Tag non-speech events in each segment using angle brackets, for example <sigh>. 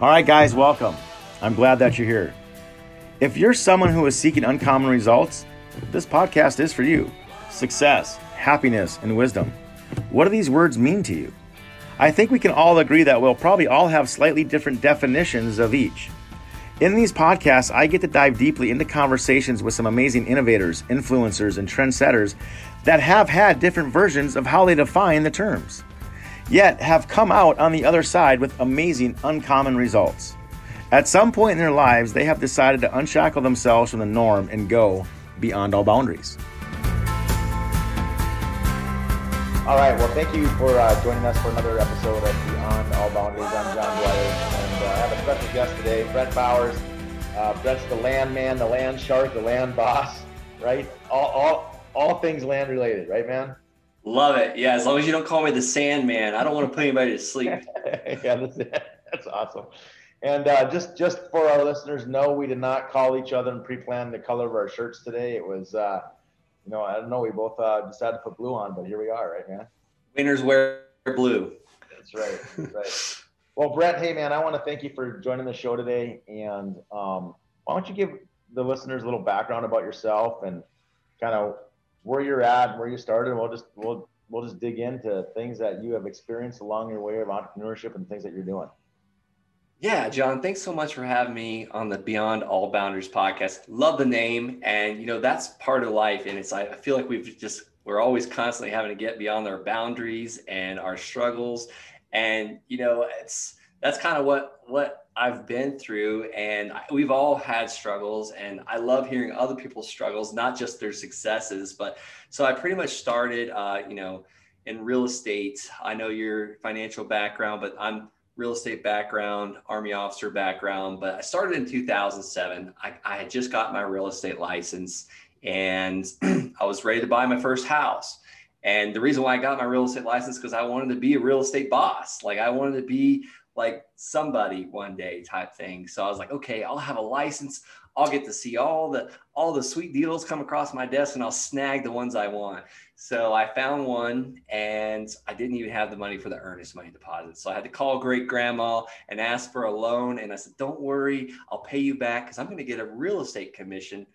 All right, guys, welcome. I'm glad that you're here. If you're someone who is seeking uncommon results, this podcast is for you. Success, happiness, and wisdom. What do these words mean to you? I think we can all agree that we'll probably all have slightly different definitions of each. In these podcasts, I get to dive deeply into conversations with some amazing innovators, influencers, and trendsetters that have had different versions of how they define the terms, yet have come out on the other side with amazing, uncommon results. At some point in their lives, they have decided to unshackle themselves from the norm and go beyond all boundaries. All right. Well, thank you for uh, joining us for another episode of Beyond All Boundaries. I'm John Dwyer, and uh, I have a special guest today, Brent Bowers. Uh, the land man, the land shark, the land boss, right? All, all, all things land related, right, man? Love it. Yeah, as long as you don't call me the Sandman, I don't want to put anybody to sleep. <laughs> yeah, that's, that's awesome. And uh, just just for our listeners, no, we did not call each other and pre-plan the color of our shirts today. It was uh, you know, I don't know. We both uh, decided to put blue on, but here we are, right, man? Winners wear blue. That's right. That's right. well, Brett, hey, man, I want to thank you for joining the show today. And um, why don't you give the listeners a little background about yourself and kind of where you're at, where you started. We'll just we'll we'll just dig into things that you have experienced along your way of entrepreneurship and things that you're doing. Yeah, John, thanks so much for having me on the Beyond All Boundaries podcast. Love the name. And, you know, that's part of life. And it's, I feel like we've just, we're always constantly having to get beyond our boundaries and our struggles. And, you know, it's, that's kind of what, what I've been through. And we've all had struggles. And I love hearing other people's struggles, not just their successes. But so I pretty much started, uh, you know, in real estate. I know your financial background, but I'm, real estate background, Army officer background, but I started in 2007. I, I had just got my real estate license and <clears throat> I was ready to buy my first house. And the reason why I got my real estate license because I wanted to be a real estate boss. Like I wanted to be like somebody one day type thing. So I was like, okay, I'll have a license. I'll get to see all the all the sweet deals come across my desk and I'll snag the ones I want. So I found one and I didn't even have the money for the earnest money deposit. So I had to call great grandma and ask for a loan. And I said, don't worry, I'll pay you back because I'm going to get a real estate commission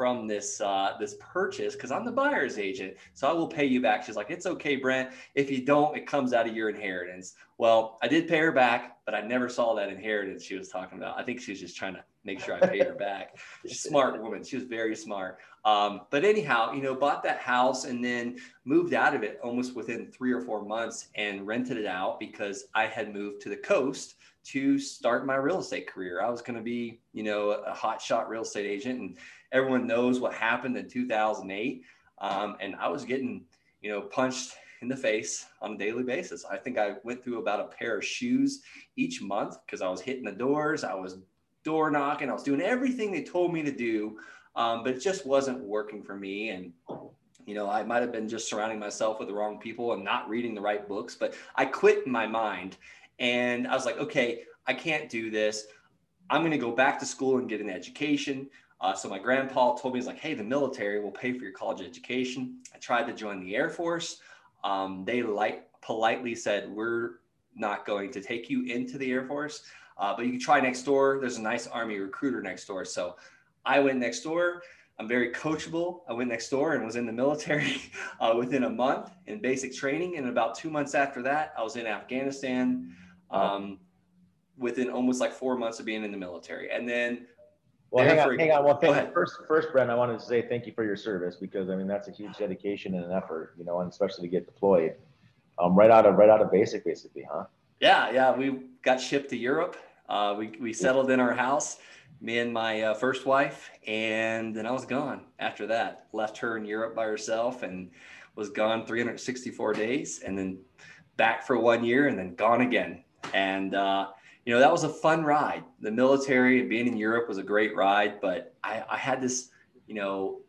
from this uh, this purchase because I'm the buyer's agent. So I will pay you back. She's like, it's okay, Brent. If you don't, it comes out of your inheritance. Well, I did pay her back, but I never saw that inheritance she was talking about. I think she was just trying to make sure I paid her back. <laughs> She's a smart woman. She was very smart. Um, but anyhow, you know, bought that house and then moved out of it almost within three or four months and rented it out because I had moved to the coast to start my real estate career. I was going to be, you know, a hot shot real estate agent and everyone knows what happened in 2008. Um, and I was getting, you know, punched in the face on a daily basis. I think I went through about a pair of shoes each month because I was hitting the doors, I was door knocking, I was doing everything they told me to do um, but it just wasn't working for me. And you know, I might have been just surrounding myself with the wrong people and not reading the right books. But I quit in my mind, and I was like, okay, I can't do this. I'm going to go back to school and get an education. Uh, so my grandpa told me, he's like, hey, the military will pay for your college education. I tried to join the Air Force. Um, they like politely said, we're not going to take you into the Air Force, uh, but you can try next door. There's a nice Army recruiter next door. So I went next door. I'm very coachable. I went next door and was in the military <laughs> uh, within a month in basic training. And about two months after that, I was in Afghanistan um, within almost like four months of being in the military. And then well, hang on, hang on. Well, thank, first, first, Brent, I wanted to say thank you for your service because I mean that's a huge dedication and an effort, you know, and especially to get deployed, um, right out of right out of basic, basically, huh? Yeah, yeah. We got shipped to Europe. Uh, we we settled in our house me and my uh, first wife, and then I was gone after that. Left her in Europe by herself and was gone 364 days, and then back for one year, and then gone again. And uh, you know that was a fun ride. The military and being in Europe was a great ride, but I, I had this, you know,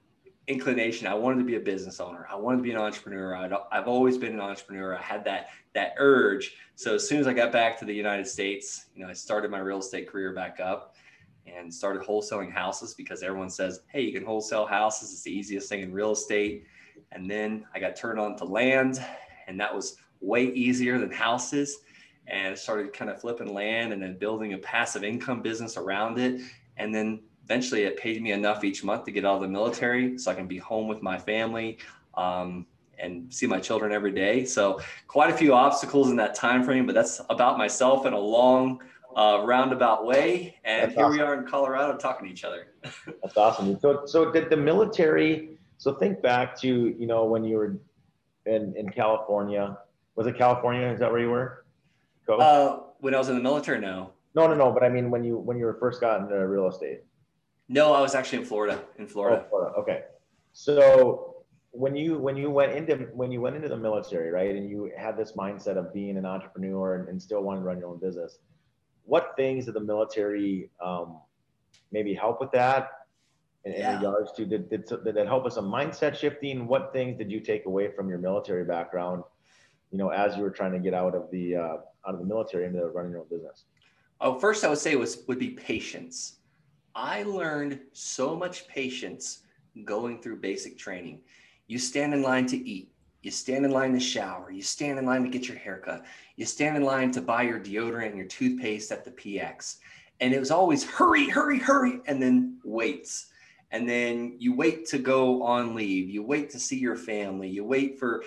inclination. I wanted to be a business owner. I wanted to be an entrepreneur. i have always been an entrepreneur. I had that that urge. So as soon as I got back to the United States, you know, I started my real estate career back up and started wholesaling houses because everyone says, hey, you can wholesale houses. It's the easiest thing in real estate. And then I got turned on to land, and that was way easier than houses. And started kind of flipping land and then building a passive income business around it. And then eventually it paid me enough each month to get out of the military so I can be home with my family um, and see my children every day. So quite a few obstacles in that time frame, but that's about myself in a long uh, roundabout way. And that's here awesome. we are in Colorado talking to each other. <laughs> that's awesome. So, so did the military, so think back to, you know, when you were in, in California, was it California? Is that where you were? Uh, when I was in the military, no. No, no, no. But I mean, when you when you were first got into real estate. No, I was actually in Florida. In Florida. Oh, Florida. Okay. So when you when you went into when you went into the military, right, and you had this mindset of being an entrepreneur and, and still wanting to run your own business, what things did the military um, maybe help with that? In, yeah. in regards to did, did did that help us a mindset shifting? What things did you take away from your military background? You know, as you were trying to get out of the uh, out of the military into running your own business. Oh, first I would say was would be patience. I learned so much patience going through basic training. You stand in line to eat. You stand in line to shower. You stand in line to get your haircut. You stand in line to buy your deodorant and your toothpaste at the PX. And it was always hurry, hurry, hurry, and then waits. And then you wait to go on leave. You wait to see your family. You wait for,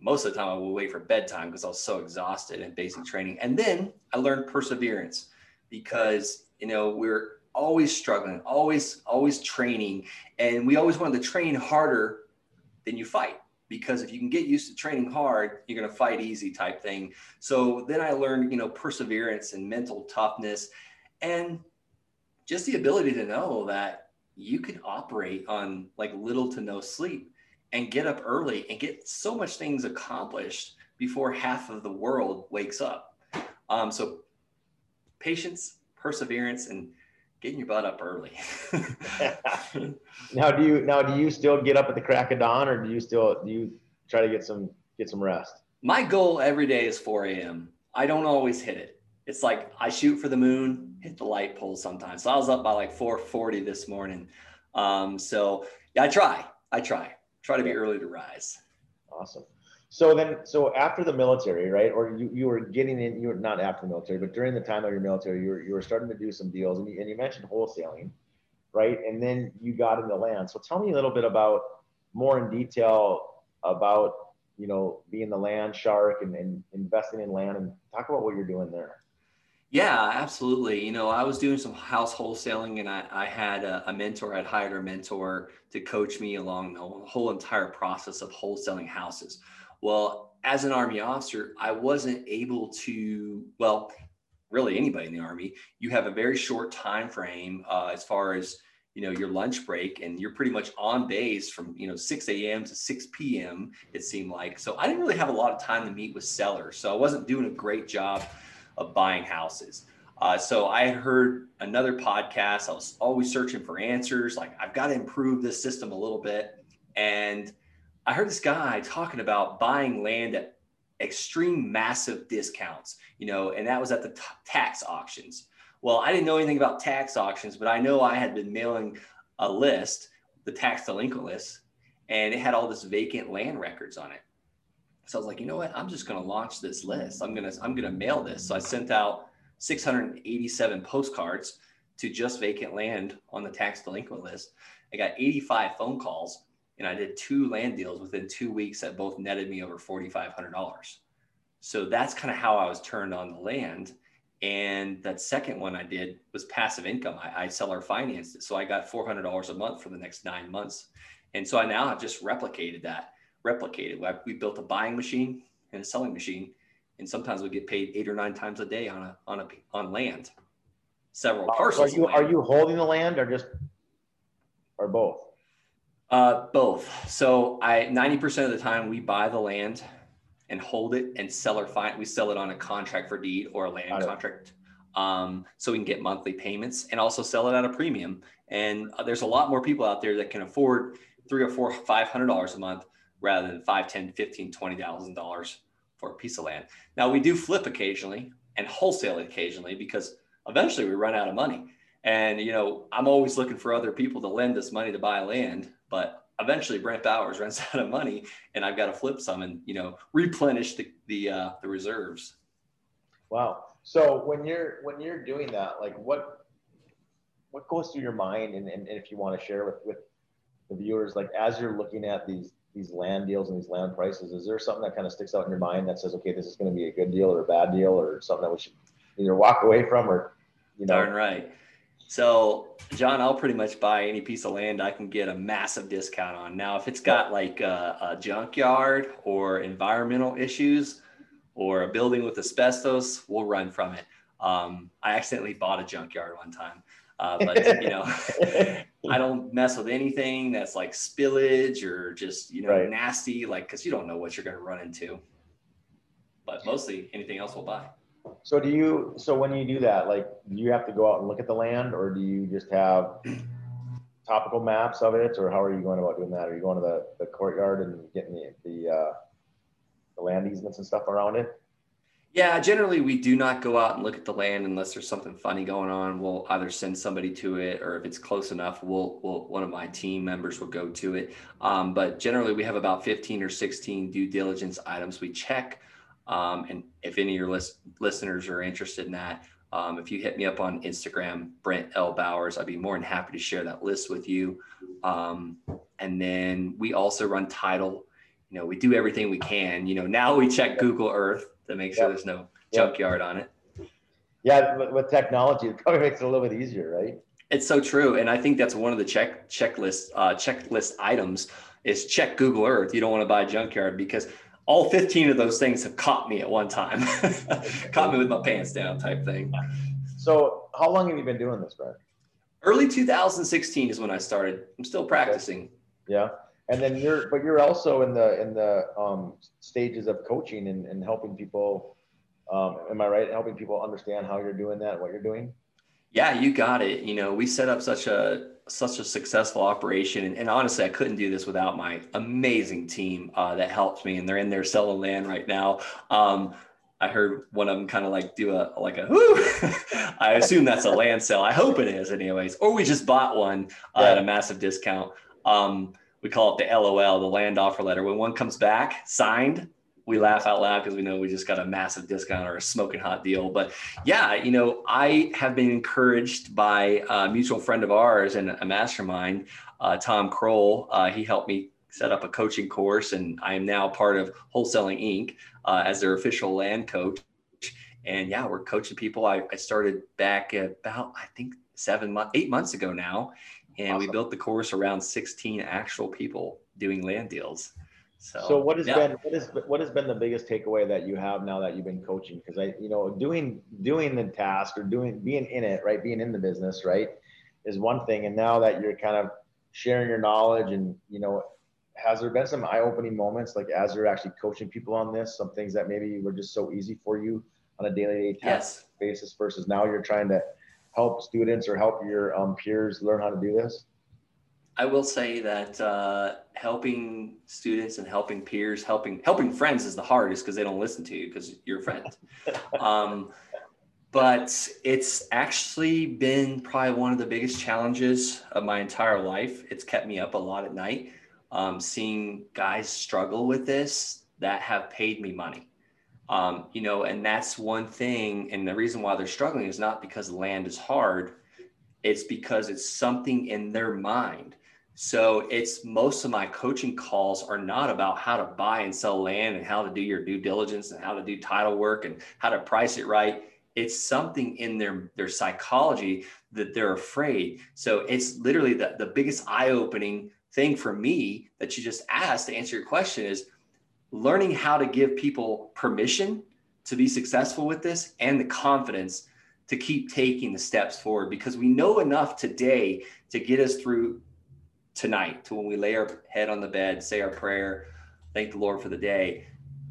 most of the time, I would wait for bedtime because I was so exhausted in basic training. And then I learned perseverance because, you know, we're always struggling, always, always training. And we always wanted to train harder than you fight because if you can get used to training hard, you're going to fight easy type thing. So then I learned, you know, perseverance and mental toughness and just the ability to know that you can operate on like little to no sleep and get up early and get so much things accomplished before half of the world wakes up. Um, so patience, perseverance, and getting your butt up early. <laughs> now, do you now do you still get up at the crack of dawn, or do you still do you try to get some get some rest? My goal every day is 4 a.m. I don't always hit it. It's like I shoot for the moon, hit the light pole sometimes. So I was up by like 4:40 this morning. Um, so yeah, I try. I try. Try to be early to rise. Awesome. So then, so after the military, right? Or you, you were getting in, you were not after the military, but during the time of your military, you were, you were starting to do some deals and you, and you mentioned wholesaling, right? And then you got into land. So tell me a little bit about more in detail about, you know, being the land shark and, and investing in land and talk about what you're doing there. Yeah, absolutely. You know, I was doing some house wholesaling and I, I had a, a, mentor, I'd hired a mentor to coach me along the whole, entire process of wholesaling houses. Well, as an Army officer, I wasn't able to, well, really anybody in the Army, you have a very short time frame uh, as far as you know your lunch break and you're pretty much on base from you know 6 a.m to 6 p.m it seemed like so i didn't really have a lot of time to meet with sellers so i wasn't doing a great job of buying houses uh, so i heard another podcast i was always searching for answers like i've got to improve this system a little bit and I heard this guy talking about buying land at extreme massive discounts, you know, and that was at the t- tax auctions. Well, I didn't know anything about tax auctions, but I know I had been mailing a list, the tax delinquent list, and it had all this vacant land records on it. So I was like, you know what? I'm just going to launch this list. I'm going to I'm going to mail this. So I sent out 687 postcards to just vacant land on the tax delinquent list. I got 85 phone calls and I did two land deals within two weeks that both netted me over $4,500. So that's kind of how I was turned on the land. And that second one I did was passive income. I, I seller financed it. So I got $400 a month for the next nine months. And so I now have just replicated that, replicated. We built a buying machine and a selling machine. And sometimes we get paid eight or nine times a day on a, on a, on land, several parcels. are you, are you holding the land or just, or both? Uh, both. So I 90% of the time we buy the land and hold it and sell or find we sell it on a contract for deed or a land contract. Um, so we can get monthly payments and also sell it at a premium. And uh, there's a lot more people out there that can afford three or four, five hundred dollars a month rather than five, ten, fifteen, twenty thousand dollars for a piece of land. Now we do flip occasionally and wholesale occasionally because eventually we run out of money. And you know, I'm always looking for other people to lend us money to buy land but eventually Brent Bowers <laughs> runs out of money and I've got to flip some and, you know, replenish the, the, uh, the reserves. Wow. So when you're when you're doing that, like what what goes through your mind, and, and, and if you want to share with with the viewers, like as you're looking at these these land deals and these land prices, is there something that kind of sticks out in your mind that says, okay, this is going to be a good deal or a bad deal, or something that we should either walk away from, or you know? Darn right. So, John, I'll pretty much buy any piece of land I can get a massive discount on. Now, if it's got like a, a junkyard or environmental issues or a building with asbestos, we'll run from it. Um, I accidentally bought a junkyard one time. Uh, but you know, <laughs> I don't mess with anything that's like spillage or just you know right. nasty, like because you don't know what you're going to run into. But mostly anything else we'll buy. So do you? So when you do that, like, do you have to go out and look at the land, or do you just have <clears throat> topical maps of it, or how are you going about doing that? Are you going to the, the courtyard and getting the the, uh, the land easements and stuff around it? Yeah, generally we do not go out and look at the land unless there's something funny going on. We'll either send somebody to it, or if it's close enough, we'll, we'll one of my team members will go to it. Um, but generally, we have about 15 or 16 due diligence items we check. Um, and if any of your list, listeners are interested in that, um, if you hit me up on Instagram, Brent L Bowers, I'd be more than happy to share that list with you. Um, and then we also run title. You know, we do everything we can. You know, now we check Google Earth to make sure yep. there's no yep. junkyard on it. Yeah, with, with technology, it probably makes it a little bit easier, right? It's so true, and I think that's one of the check checklist uh, checklist items is check Google Earth. You don't want to buy a junkyard because all 15 of those things have caught me at one time, <laughs> caught me with my pants down type thing. So, how long have you been doing this, Brad? Early 2016 is when I started. I'm still practicing. Okay. Yeah and then you're but you're also in the in the um, stages of coaching and, and helping people um, am i right helping people understand how you're doing that what you're doing yeah you got it you know we set up such a such a successful operation and, and honestly i couldn't do this without my amazing team uh, that helps me and they're in there selling land right now um, I heard one of them kind of like do a like a whoo. <laughs> I assume that's a land sale. I hope it is, anyways. Or we just bought one uh, yeah. at a massive discount. Um, we call it the LOL, the land offer letter. When one comes back signed, we laugh out loud because we know we just got a massive discount or a smoking hot deal. But yeah, you know, I have been encouraged by a mutual friend of ours and a mastermind, uh, Tom Krol. Uh, he helped me set up a coaching course, and I am now part of Wholesaling Inc. Uh, as their official land coach. And yeah, we're coaching people. I, I started back about I think seven months, eight months ago now, and awesome. we built the course around 16 actual people doing land deals. So, so what has yeah. been what is what has been the biggest takeaway that you have now that you've been coaching? Because I, you know, doing doing the task or doing being in it, right, being in the business, right, is one thing. And now that you're kind of sharing your knowledge, and you know, has there been some eye-opening moments, like as you're actually coaching people on this, some things that maybe were just so easy for you on a daily task yes. basis versus now you're trying to help students or help your um, peers learn how to do this? I will say that uh, helping students and helping peers, helping helping friends is the hardest because they don't listen to you because you're a friend. <laughs> um, but it's actually been probably one of the biggest challenges of my entire life. It's kept me up a lot at night, um, seeing guys struggle with this that have paid me money. Um, you know, and that's one thing. And the reason why they're struggling is not because land is hard, it's because it's something in their mind. So it's most of my coaching calls are not about how to buy and sell land and how to do your due diligence and how to do title work and how to price it right. It's something in their their psychology that they're afraid. So it's literally the, the biggest eye-opening thing for me that you just asked to answer your question is learning how to give people permission to be successful with this and the confidence to keep taking the steps forward because we know enough today to get us through tonight to when we lay our head on the bed, say our prayer, thank the Lord for the day.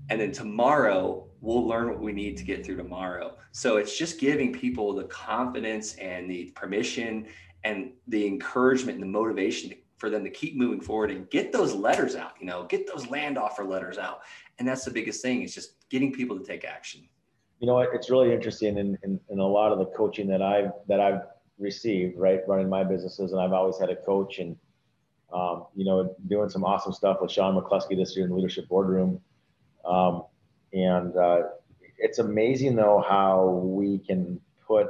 And then tomorrow, we'll learn what we need to get through tomorrow. So it's just giving people the confidence and the permission and the encouragement and the motivation to for them to keep moving forward and get those letters out, you know, get those land offer letters out. And that's the biggest thing is just getting people to take action. You know, it's really interesting in, in, in a lot of the coaching that I've, that I've received, right. Running my businesses. And I've always had a coach and, um, you know, doing some awesome stuff with Sean McCluskey this year in the leadership boardroom. Um, and, uh, it's amazing though how we can put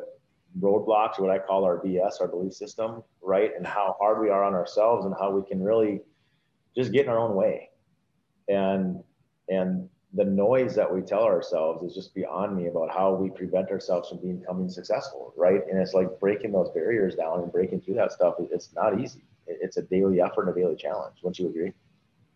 roadblocks, what I call our BS, our belief system, right? And how hard we are on ourselves and how we can really just get in our own way. And and the noise that we tell ourselves is just beyond me about how we prevent ourselves from becoming successful, right? And it's like breaking those barriers down and breaking through that stuff. It's not easy. It's a daily effort and a daily challenge. Wouldn't you agree?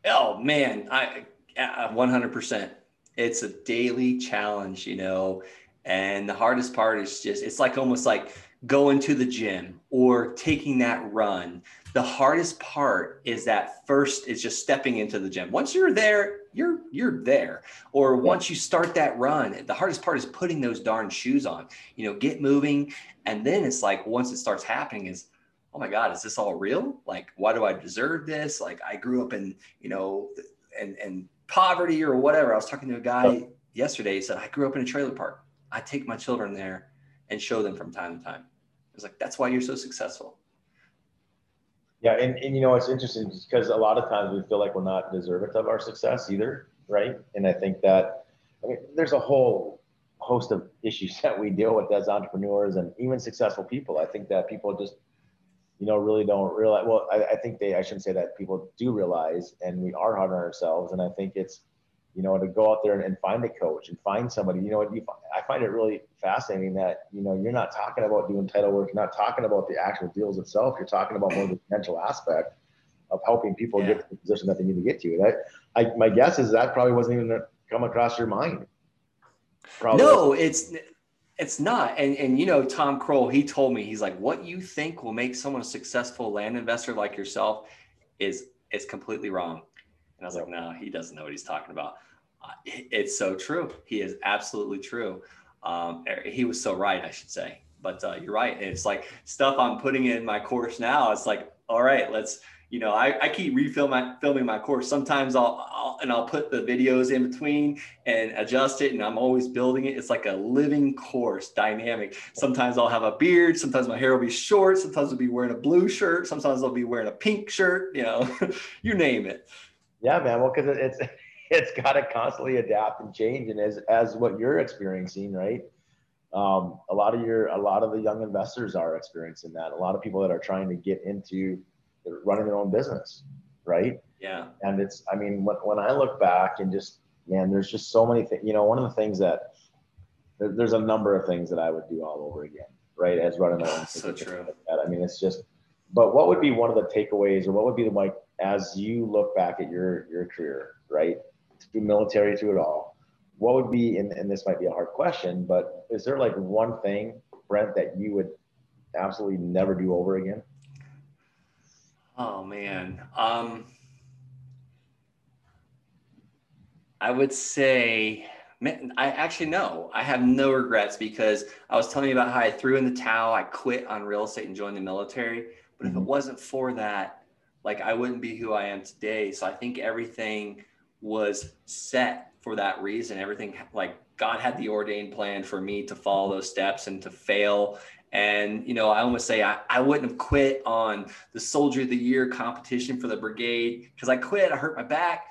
Oh man, I 100%. It's a daily challenge, you know. And the hardest part is just, it's like almost like going to the gym or taking that run. The hardest part is that first is just stepping into the gym. Once you're there, you're you're there. Or once you start that run, the hardest part is putting those darn shoes on. You know, get moving. And then it's like once it starts happening is oh my God, is this all real? Like, why do I deserve this? Like I grew up in, you know, and and poverty or whatever. I was talking to a guy yesterday. He said, I grew up in a trailer park. I take my children there and show them from time to time. It's like, that's why you're so successful. Yeah. And, and you know, it's interesting because a lot of times we feel like we're not deserving of our success either. Right. And I think that, I mean, there's a whole host of issues <laughs> that we deal with as entrepreneurs and even successful people. I think that people just, you know, really don't realize. Well, I, I think they, I shouldn't say that people do realize, and we are hard on ourselves. And I think it's, you know, to go out there and, and find a coach and find somebody, you know, you, I find it really fascinating that, you know, you're not talking about doing title work, you're not talking about the actual deals itself. You're talking about more the potential aspect of helping people yeah. get to the position that they need to get to. And I, I, my guess is that probably wasn't even come across your mind. Probably no, it's, it's not. And, and, you know, Tom Krol, he told me, he's like, what you think will make someone a successful land investor like yourself is, is completely wrong and I was like, no, he doesn't know what he's talking about. Uh, it's so true. He is absolutely true. Um, er, he was so right, I should say. But uh, you're right. It's like stuff I'm putting in my course now. It's like, all right, let's, you know, I, I keep refilming my, filming my course. Sometimes I'll, I'll, and I'll put the videos in between and adjust it. And I'm always building it. It's like a living course, dynamic. Sometimes I'll have a beard. Sometimes my hair will be short. Sometimes I'll be wearing a blue shirt. Sometimes I'll be wearing a pink shirt. You know, <laughs> you name it. Yeah, man. Well, because it's <laughs> it's got to constantly adapt and change, and as as what you're experiencing, right? Um, a lot of your a lot of the young investors are experiencing that. A lot of people that are trying to get into running their own business, right? Yeah. And it's, I mean, when, when I look back and just, man, there's just so many things. You know, one of the things that there's a number of things that I would do all over again, right? As running my own. <laughs> Business. So true. Like I mean, it's just. But what would be one of the takeaways, or what would be the like as you look back at your your career, right, to military through it all, what would be, and, and this might be a hard question, but is there like one thing, Brent, that you would absolutely never do over again? Oh man, um, I would say. I actually know I have no regrets because I was telling you about how I threw in the towel. I quit on real estate and joined the military. But mm-hmm. if it mm-hmm. wasn't for that, like I wouldn't be who I am today. So I think everything was set for that reason. Everything like God had the ordained plan for me to follow those steps and to fail. And, you know, I almost say I, I wouldn't have quit on the Soldier of the Year competition for the brigade because I quit, I hurt my back.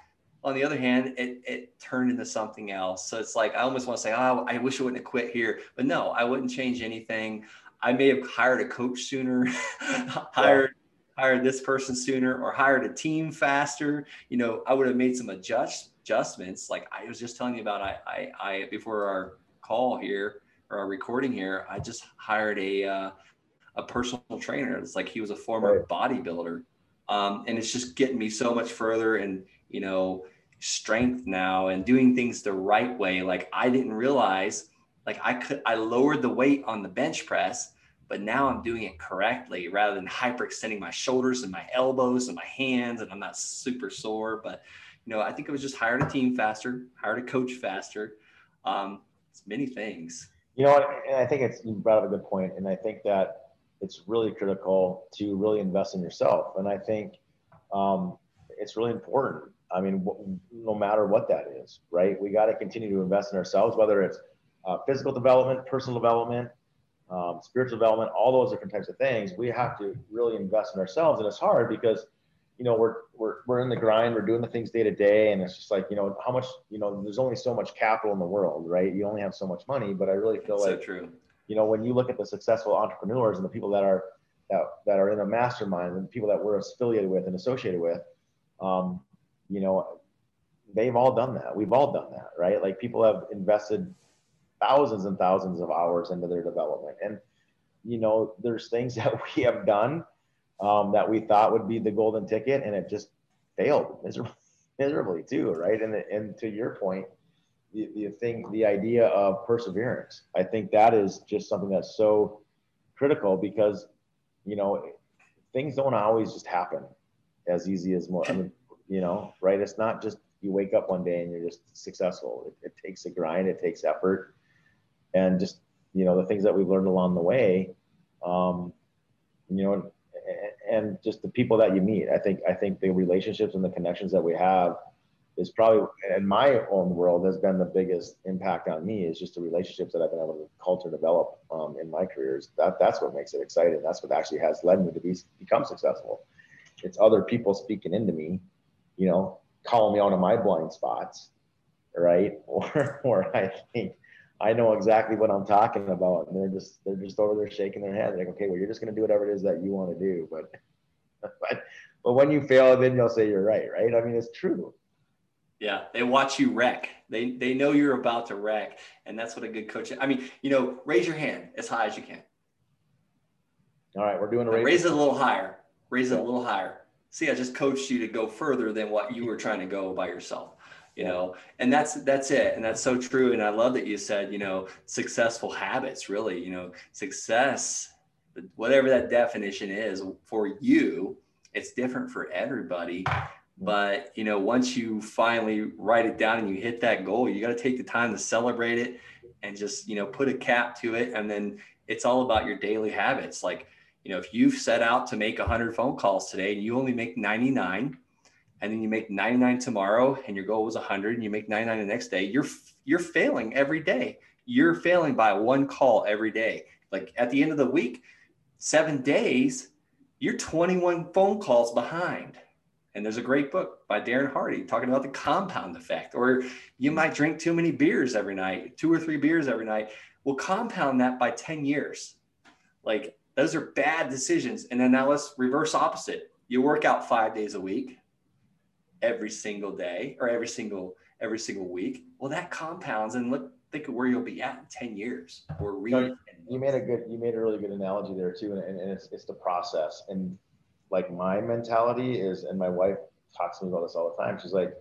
On the other hand, it, it turned into something else. So it's like I almost want to say, oh, I wish I wouldn't have quit here. But no, I wouldn't change anything. I may have hired a coach sooner, <laughs> hired hired this person sooner or hired a team faster, you know, I would have made some adjust adjustments. Like I was just telling you about, I, I, I before our call here or our recording here, I just hired a, uh, a personal trainer. It's like he was a former right. bodybuilder. Um, and it's just getting me so much further and, you know, strength now and doing things the right way. Like I didn't realize, like I could, I lowered the weight on the bench press but now I'm doing it correctly rather than hyperextending my shoulders and my elbows and my hands, and I'm not super sore. But you know, I think it was just hired a team faster, hired a coach faster. Um, it's many things. You know, and I think it's you brought up a good point, and I think that it's really critical to really invest in yourself. And I think um, it's really important. I mean, no matter what that is, right? We got to continue to invest in ourselves, whether it's uh, physical development, personal development, um, spiritual development, all those different types of things, we have to really invest in ourselves. And it's hard because, you know, we're, we're, we're in the grind, we're doing the things day to day. And it's just like, you know, how much, you know, there's only so much capital in the world, right? You only have so much money, but I really feel so like, true. you know, when you look at the successful entrepreneurs and the people that are, that, that are in a mastermind and people that we're affiliated with and associated with, um, you know, they've all done that. We've all done that, right? Like people have invested thousands and thousands of hours into their development. And, you know, there's things <laughs> that we have done um, that we thought would be the golden ticket and it just failed <laughs> miserably, too, right? And, and to your point, the, the thing, the idea of perseverance, I think that is just something that's so critical because, you know, things don't always just happen as easy as more, I mean, you know, right? It's not just you wake up one day and you're just successful. It, it takes a grind, it takes effort, and just you know the things that we've learned along the way. Um, you know, and just the people that you meet. I think I think the relationships and the connections that we have is probably in my own world has been the biggest impact on me is just the relationships that I've been able to culture develop um, in my careers. That that's what makes it exciting. That's what actually has led me to be become successful. It's other people speaking into me, you know, calling me out of my blind spots, right? <laughs> Or or I think I know exactly what I'm talking about, and they're just they're just over there shaking their head, like, okay, well, you're just gonna do whatever it is that you want to do, <laughs> but but but when you fail, then you'll say you're right, right? I mean, it's true. Yeah, they watch you wreck. They they know you're about to wreck, and that's what a good coach. I mean, you know, raise your hand as high as you can. All right, we're doing a raise. Raise it a little higher. Raise it a little higher. See, I just coached you to go further than what you were trying to go by yourself you know? And that's that's it. And that's so true. And i love that you said you know successful habits really you know success whatever that definition is for you it's different for everybody. But you know once you finally write it down and you hit that goal you got to take the time to celebrate it and just you know put a cap to it. And then it's all about your daily habits. Like you know if you've set out to make 100 phone calls today and you only make 99 and then you make 99 tomorrow and your goal was 100 and you make 99 the next day you're you're failing every day. You're failing by one call every day. Like at the end of the week seven days you're 21 phone calls behind. And there's a great book by darren hardy talking about the compound effect or you might drink too many beers every night two or three beers every night. We'll compound that by 10 years. Like those are bad decisions. And then now let's reverse opposite. You work out five days a week every single day or every single every single week well that compounds and look think of where you'll be at in 10 years or re- no, you made a good you made a really good analogy there too and, and it's, it's the process. And like my mentality is and my wife talks to me about this all the time she's like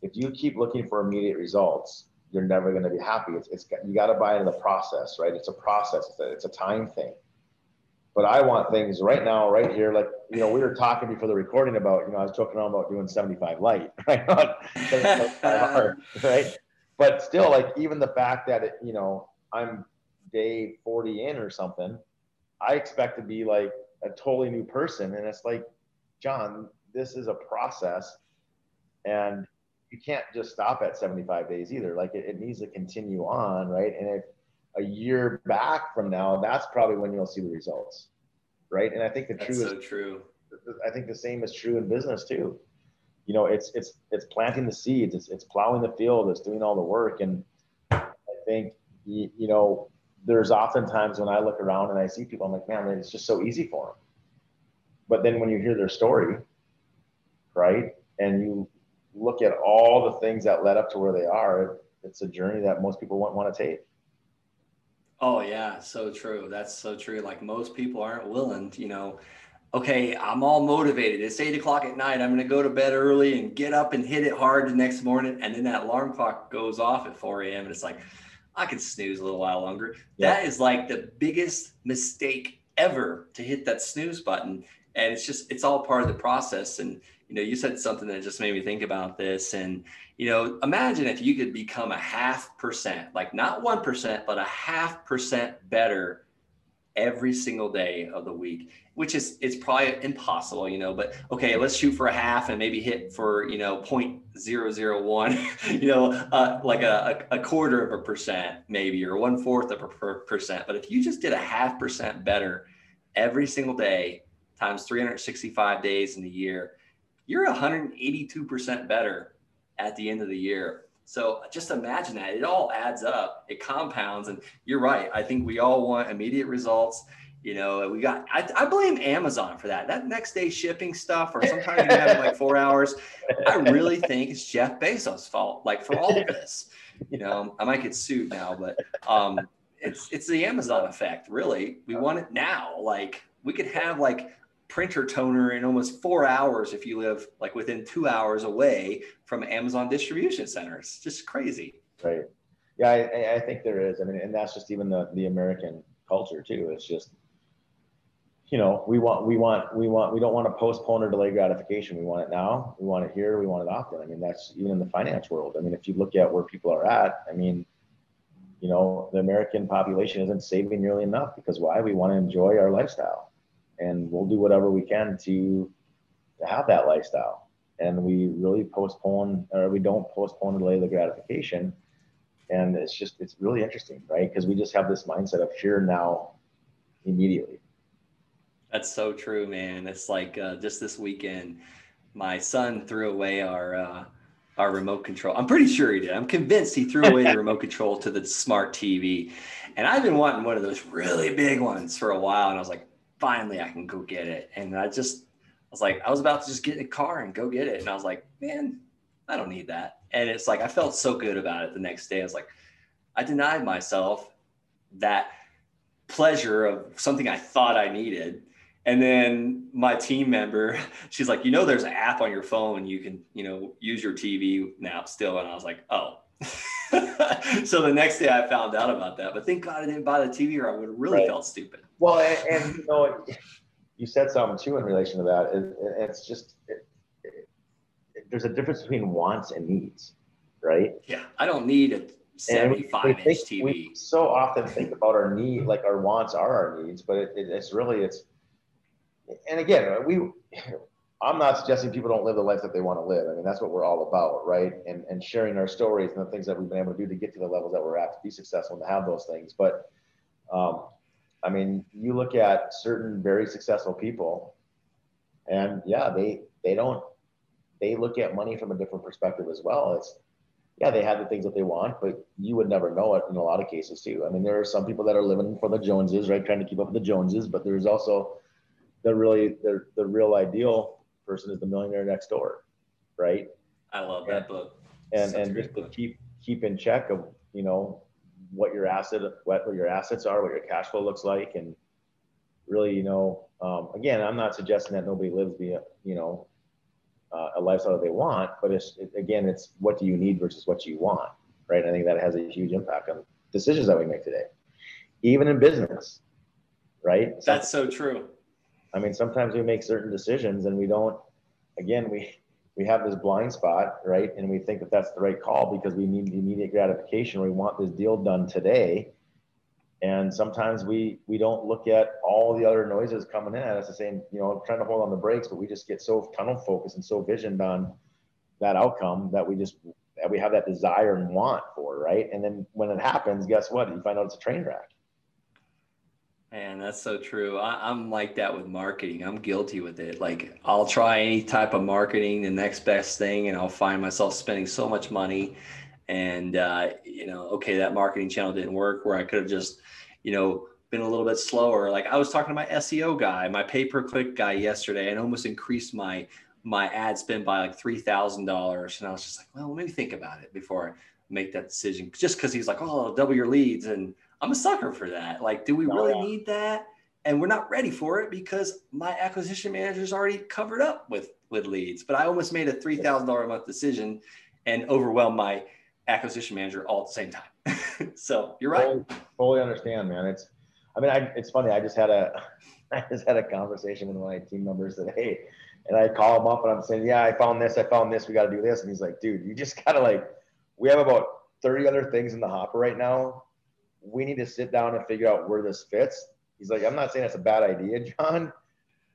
if you keep looking for immediate results you're never going to be happy. It's, it's you got to buy into the process right? It's a process it's a, it's a time thing but I want things right now, right here. Like, you know, we were talking before the recording about, you know, I was joking around about doing 75 light, <laughs> right? <laughs> 75 <laughs> hard, right? But still, like, even the fact that, it, you know, I'm day 40 in or something, I expect to be like a totally new person. And it's like, John, this is a process. And you can't just stop at 75 days either. Like, it, it needs to continue on, right? And if, a year back from now, that's probably when you'll see the results, right? And I think the that's true so is true. I think the same is true in business too. You know, it's it's it's planting the seeds, it's it's plowing the field, it's doing all the work, and I think you, you know there's oftentimes when I look around and I see people, I'm like, man, it's just so easy for them. But then when you hear their story, right, and you look at all the things that led up to where they are, it's a journey that most people won't want to take. Oh yeah, so true. That's so true. Like most people aren't willing to, you know, okay, I'm all motivated. It's eight o'clock at night. I'm going to go to bed early and get up and hit it hard the next morning. And then that alarm clock goes off at 4 a.m. And it's like, I could snooze a little while longer. Yeah. That is like the biggest mistake ever to hit that snooze button. And it's just, it's all part of the process. And, you know, you said something that just made me think about this. And, you know, imagine if you could become a half percent, like not 1%, but a half percent better every single day of the week, which is, it's probably impossible, you know, but okay, let's shoot for a half and maybe hit for, you know, 0.001, <laughs> you know, uh, like a, a, quarter of a percent maybe, or one fourth of a percent. But if you just did a half percent better every single day times 365 days in a year, you're 182% better at the end of the year. So just imagine that it all adds up, it compounds. And you're right. I think we all want immediate results. You know, we got, I, I blame Amazon for that. That next day shipping stuff, or sometimes you have like four hours. I really think it's Jeff Bezos' fault, like for all of this. You know, I might get sued now, but um, it's it's the Amazon effect, really. We want it now. Like we could have like printer toner in almost four hours if you live like within two hours away from Amazon distribution centers. Just crazy. Right. Yeah, I, I think there is. I mean, and that's just even the the American culture too. It's just, you know, we want we want we want we don't want to postpone or delay gratification. We want it now. We want it here. We want it often. I mean, that's even in the finance world. I mean, if you look at where people are at, I mean, you know, the American population isn't saving nearly enough because why? We want to enjoy our lifestyle and we'll do whatever we can to, to have that lifestyle. And we really postpone or we don't postpone or delay the gratification. And it's just, it's really interesting, right? Because we just have this mindset of here now immediately. That's so true, man. It's like uh, just this weekend, my son threw away our, uh, our remote control. I'm pretty sure he did. I'm convinced he threw away the <laughs> remote control to the smart TV. And I've been wanting one of those really big ones for a while. And I was like, finally I can go get it. And I just, I was like, I was about to just get in a car and go get it. And I was like, man, I don't need that. And it's like, I felt so good about it the next day. I was like, I denied myself that pleasure of something I thought I needed. And then my team member, <laughs> she's like, you know, there's an app on your phone. You can, you know, use your TV now still. And I was like, oh. <laughs> <laughs> so the next day I found out about that. But thank God I didn't buy the TV or I would have really right. felt stupid. Well, and, and, you know, you said something too in relation to that. It, it's just it, it, there's a difference between wants and needs, right? Yeah, I don't need a 75 we, we inch TV. We so often think about our need, like our wants are our needs, but it's really it's. And again, we. I'm not suggesting people don't live the life that they want to live. I mean, that's what we're all about, right? And and sharing our stories and the things that we've been able to do to get to the levels that we're at to be successful and to have those things. But um, I mean, you look at certain very successful people, and yeah, they they don't they look at money from a different perspective as well. It's yeah, they have the things that they want, but you would never know it in a lot of cases too. I mean, there are some people that are living for the Joneses, right, trying to keep up with the Joneses, but there's also the really the the real ideal person is the millionaire next door, right? I love that book. And Such and just book. to keep keep in check of you know what your asset, what, what your assets are, what your cash flow looks like, and really, you know, um, again, I'm not suggesting that nobody lives the, you know, uh, a lifestyle that they want, but it's it, again, it's what do you need versus what you want, right? I think that has a huge impact on decisions that we make today, even in business, right? That's so true. I mean, sometimes we make certain decisions and we don't. Again, we we have this blind spot, right? And we think that that's the right call because we need the immediate gratification. We want this deal done today. And sometimes we we don't look at all the other noises coming in at us the same, you know, trying to hold on the brakes, but we just get so tunnel focused and so visioned on that outcome that we just that we have that desire and want for, right? And then when it happens, guess what? You find out it's a train wreck. Man, that's so true. I, am like that with marketing. I'm guilty with it. Like I'll try any type of marketing, the next best thing, and I'll find myself spending so much money. And uh, you know, okay, that marketing channel didn't work. Where I could have just, you know, been a little bit slower. Like I was talking to my SEO guy, my pay per click guy yesterday, and almost increased my my ad spend by like three thousand dollars. And I was just like, well, let me think about it before I make that decision. Just because he's like, oh, I'll double your leads and I'm a sucker for that. Like, do we oh, really yeah. need that? And we're not ready for it because my acquisition manager is already covered up with with leads. But I almost made a three thousand dollar a month decision and overwhelmed my acquisition manager all at the same time. <laughs> so you're right. Fully, fully understand, man. It's, I mean, I, it's funny. I just had a, <laughs> I just had a conversation with one of my team members today, and I call him up and I'm saying, yeah, I found this, I found this, we got to do this, and he's like, dude, you just gotta like, we have about 30 other things in the hopper right now we need to sit down and figure out where this fits. He's like, I'm not saying that's a bad idea, <laughs> John,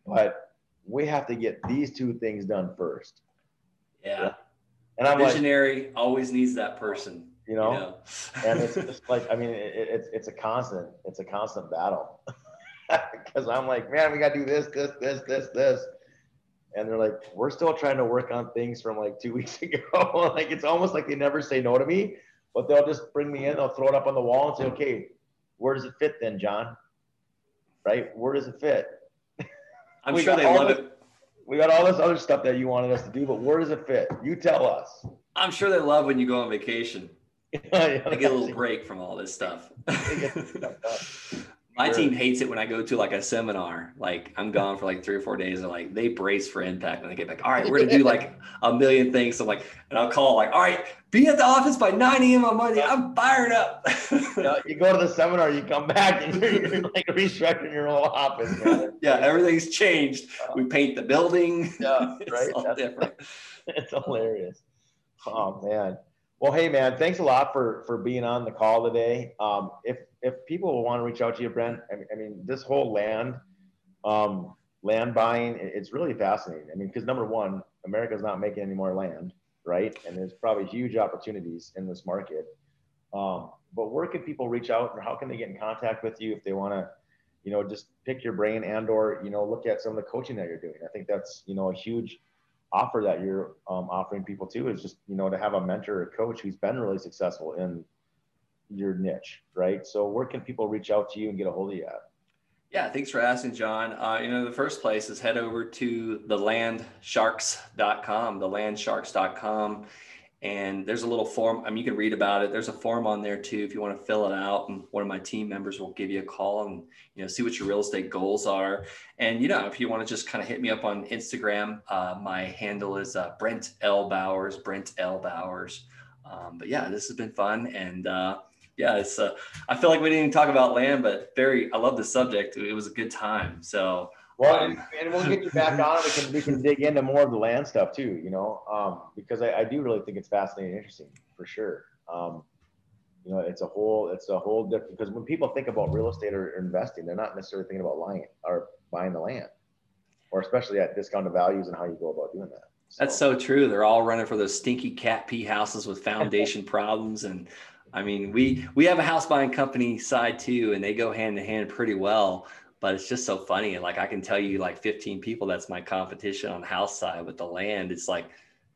but we have to get these two things done first. Yeah. And I'm visionary like, always needs that person. You know, you know? <laughs> and it's <laughs> just like, I mean, it, it's, it's a constant, it's a constant battle because I'm like, man, we got to do this, this, this, this, this. and they're like, we're still trying to work on things from like two weeks ago. like it's almost like they never say no to me, but they'll just bring me in, they'll throw it up on the wall and say, okay, where does it fit then, John? Right? Where does it fit? I'm sure they love this, it. We got all this other stuff that you wanted us to do, but where does it fit? You tell us. I'm sure they love when you go on vacation. <laughs> yeah, I get a little break from all this stuff. <laughs> My sure. team hates it when I go to like a seminar. Like I'm gone for like three or four days, and like they brace for impact when they get back. All right, we're gonna do <laughs> like a million things. So I'm like, and I'll call like, all right, be at the office by 9 a.m. on Monday. I'm fired up. <laughs> you, know, you, go to the seminar, you come back, and <laughs> you're, you're like restructuring your whole office. Yeah, everything's changed. Oh. We paint the building. Yeah, right. it's all That's, different. It's hilarious. Oh man. Well, hey man, thanks a lot for for being on the call today. Um, if if people want to reach out to you, Brent, I mean, this whole land, um, land buying, it's really fascinating. I mean, because number one, America's not making any more land, right? And there's probably huge opportunities in this market. Um, but where can people reach out, or how can they get in contact with you if they want to, you know, just pick your brain and or you know look at some of the coaching that you're doing? I think that's you know a huge offer that you're um, offering people too is just you know to have a mentor or coach who's been really successful in your niche right? So where can people reach out to you and get a hold of you at? Yeah thanks for asking john. Uh, you know the first place is head over to thelandsharks.com thelandsharks.com and there's a little form. I mean, you can read about it. There's a form on there too if you want to fill it out. And one of my team members will give you a call and you know see what your real estate goals are. And you know, if you want to just kind of hit me up on Instagram, uh, my handle is uh, Brent L Bowers. Brent L Bowers. Um, but yeah, this has been fun and. Uh, yeah, it's. Uh, I feel like we didn't even talk about land, but very. I love the subject. It was a good time. So well, um, and, we'll get you back on. We can we can dig into more of the land stuff too. You know, um, because I, I, do really think it's fascinating, and interesting for sure. Um, you know, it's a whole it's a whole different because when people think about real estate or investing, they're not necessarily thinking about buying or buying the land, or especially at discounted values and how you go about doing that. So. That's so true. They're all running for those stinky cat pee houses with foundation <laughs> problems and. I mean, we we have a house buying company side too, and they go hand in hand pretty well but it's just so funny. And like I can tell you, like 15 people that's my competition on the house side with the land. It's like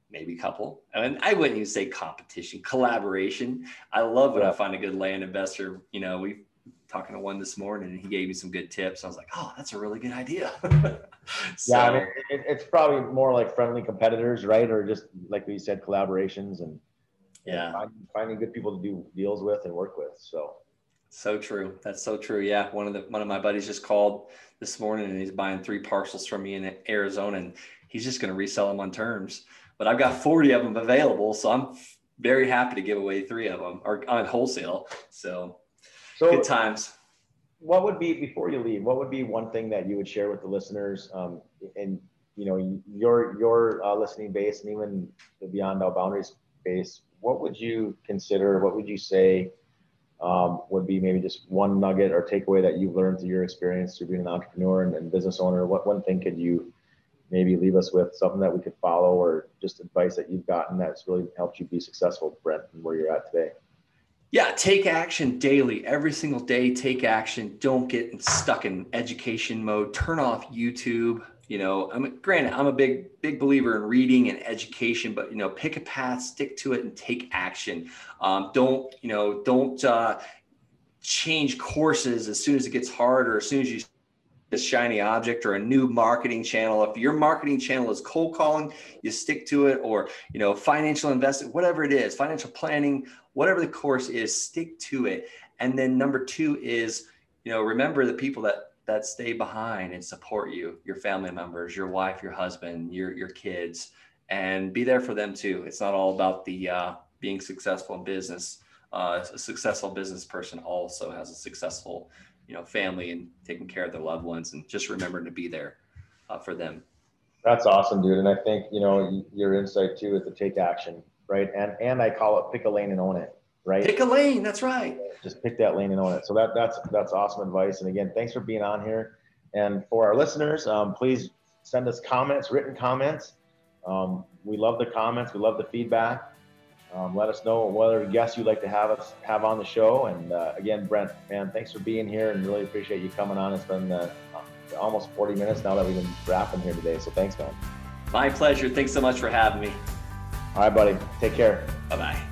maybe a couple. I mean, I wouldn't even say competition, collaboration. I love when I find a good land investor. You know, we talking to one this morning and he gave me some good tips. I was like, oh, that's a really good idea. so, <laughs> yeah, I mean, it, it's probably more like friendly competitors, right? Or just like we said, collaborations and yeah, finding, finding good people to do deals with and work with. So so true. That's so true. Yeah. One of the one of my buddies just called this morning and he's buying three parcels from me in Arizona and he's just going to resell them on terms. But I've got 40 of them available, so I'm very happy to give away three of them or on wholesale. So, so good times. What would be before you leave? What would be one thing that you would share with the listeners um, and you know your your uh, listening base and even the Beyond All Boundaries base? What would you consider? What would you say? Um, would be maybe just one nugget or takeaway that you've learned through your experience through being an entrepreneur and, and, business owner? What one thing could you maybe leave us with, something that we could follow, or just advice that you've gotten that's really helped you be successful, Brent, and where you're at today? Yeah, take action daily, every single day. Take action. Don't get stuck in education mode. Turn off YouTube you know i'm granted i'm a big big believer in reading and education but you know pick a path stick to it and take action. Um, don't you know don't uh, change courses as soon as it gets hard or as soon as you a shiny object or a new marketing channel. If your marketing channel is cold calling you stick to it or you know financial investing whatever it is financial planning whatever the course is stick to it. And then number two is you know remember the people that that stay behind and support you, your family members, your wife, your husband, your your kids, and be there for them too. It's not all about the uh, being successful in business. Uh, a successful business person also has a successful, you know, family and taking care of their loved ones, and just remembering to be there uh, for them. That's awesome, dude. And I think you know your insight too is to take action, right? And and I call it pick a lane and own it right? Pick a lane. That's right. Just pick that lane and own it. So that that's that's awesome advice. And again, thanks for being on here. And for our listeners, um, please send us comments, written comments. Um, we love the comments. We love the feedback. Um, let us know what other guests you'd like to have us have on the show. And uh, again, Brent, man, thanks for being here, and really appreciate you coming on. It's been uh, almost 40 minutes now that we've been wrapping here today. So thanks, man. My pleasure. Thanks so much for having me. All right, buddy. Take care. Bye bye.